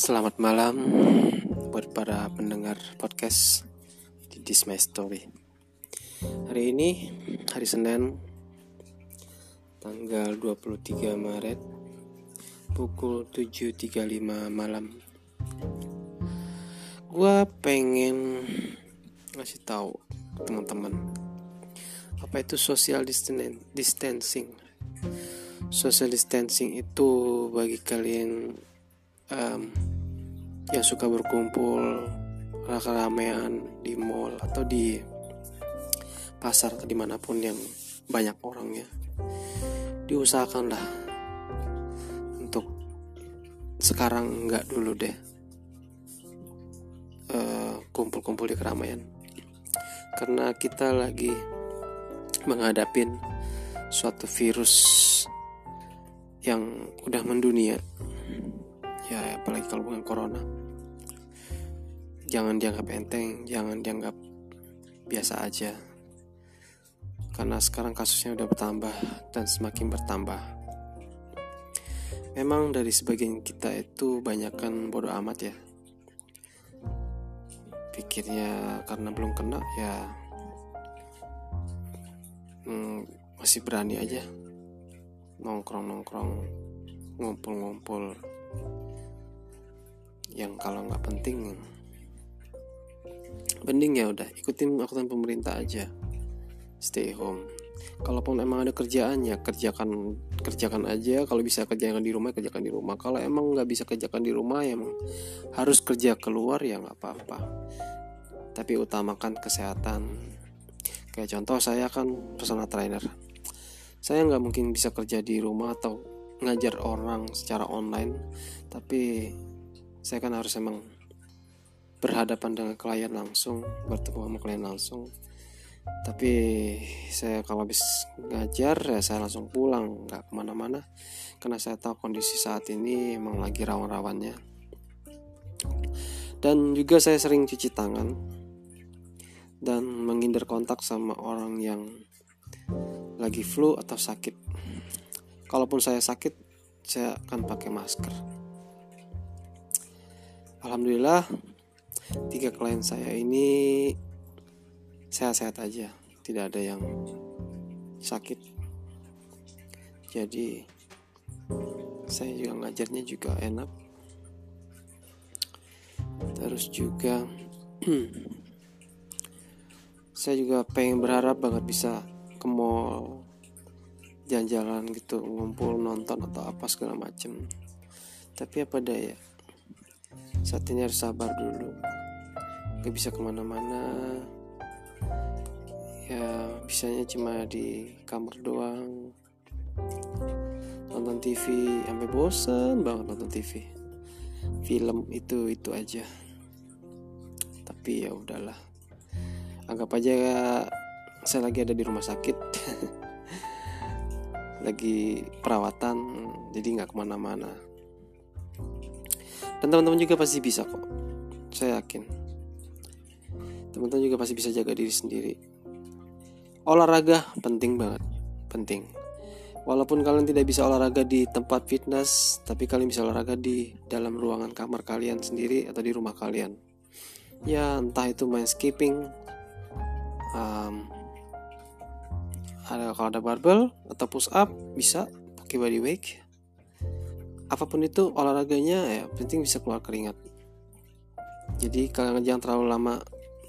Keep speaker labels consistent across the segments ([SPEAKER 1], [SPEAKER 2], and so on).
[SPEAKER 1] Selamat malam buat para pendengar podcast di This My Story. Hari ini hari Senin tanggal 23 Maret pukul 7.35 malam. Gua pengen ngasih tahu teman-teman apa itu social distancing. Social distancing itu bagi kalian um, yang suka berkumpul keramaian di mall atau di pasar atau di mana pun yang banyak orangnya diusahakanlah untuk sekarang nggak dulu deh kumpul-kumpul uh, di keramaian. Karena kita lagi menghadapin suatu virus yang udah mendunia ya apalagi kalau bukan corona. Jangan dianggap enteng jangan dianggap biasa aja. Karena sekarang kasusnya udah bertambah dan semakin bertambah. Memang dari sebagian kita itu banyakkan bodoh amat ya. Pikirnya karena belum kena ya hmm, masih berani aja. Nongkrong-nongkrong ngumpul-ngumpul yang kalau nggak penting mending ya udah ikutin aturan pemerintah aja. Stay home. Kalaupun emang ada kerjaan ya kerjakan kerjakan aja. Kalau bisa kerjakan di rumah kerjakan di rumah. Kalau emang nggak bisa kerjakan di rumah ya harus kerja keluar ya nggak apa-apa. Tapi utamakan kesehatan. Kayak contoh saya kan personal trainer. Saya nggak mungkin bisa kerja di rumah atau ngajar orang secara online. Tapi saya kan harus emang berhadapan dengan klien langsung bertemu sama klien langsung. Tapi saya kalau habis ngajar ya saya langsung pulang nggak ke mana-mana. Karena saya tahu kondisi saat ini emang lagi rawan-rawannya. Dan juga saya sering cuci tangan dan menghindar kontak sama orang yang lagi flu atau sakit. Kalaupun saya sakit saya akan pakai masker Alhamdulillah tiga klien saya ini sehat-sehat aja. Tidak ada yang sakit. Jadi saya juga ngajarnya juga enak. Terus juga saya juga pengen berharap banget bisa ke mall jalan-jalan gitu ngumpul nonton atau apa segala macem. Tapi apa daya saat ini harus sabar dulu. Gak bisa ke mana-mana. Ya bisanya cuma di kamar doang. Nonton TV sampai bosan banget nonton TV film itu itu aja. Tapi ya udahlah. Anggap aja saya lagi ada di rumah sakit. Lagi perawatan jadi nggak ke mana-mana dan teman-teman juga pasti bisa kok. Saya yakin. Teman-teman juga pasti bisa jaga diri sendiri. Olahraga penting banget. Penting. Walaupun kalian tidak bisa olahraga di tempat fitness tapi kalian bisa olahraga di dalam ruangan kamar kalian sendiri atau di rumah kalian. Ya entah itu main skipping um, ada kalau ada barbell atau push up bisa pakai body weight apa pun itu olahraganya ya penting bisa keluar keringat. Jadi kalian jangan terlalu lama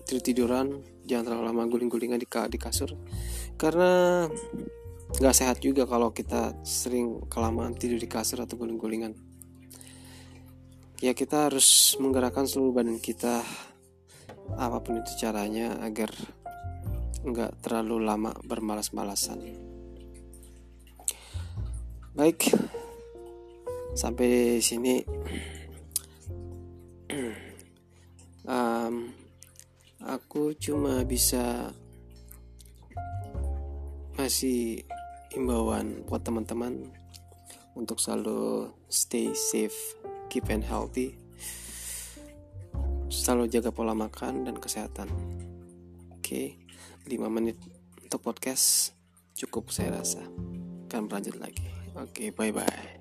[SPEAKER 1] tidur tiduran jangan terlalu lama guling-gulingan di, di kasur. Karena nggak sehat juga kalau kita sering kelamaan tidur di kasur atau guling-gulingan. Ya kita harus menggerakkan seluruh badan kita apa pun itu caranya agar nggak terlalu lama bermalas-malasan. Baik sampai sini um, aku cuma bisa masih imbauan buat teman-teman untuk selalu stay safe, keep and healthy, selalu jaga pola makan dan kesehatan. Oke, okay, 5 menit untuk podcast cukup saya rasa. Akan berlanjut lagi. Oke, okay, bye bye.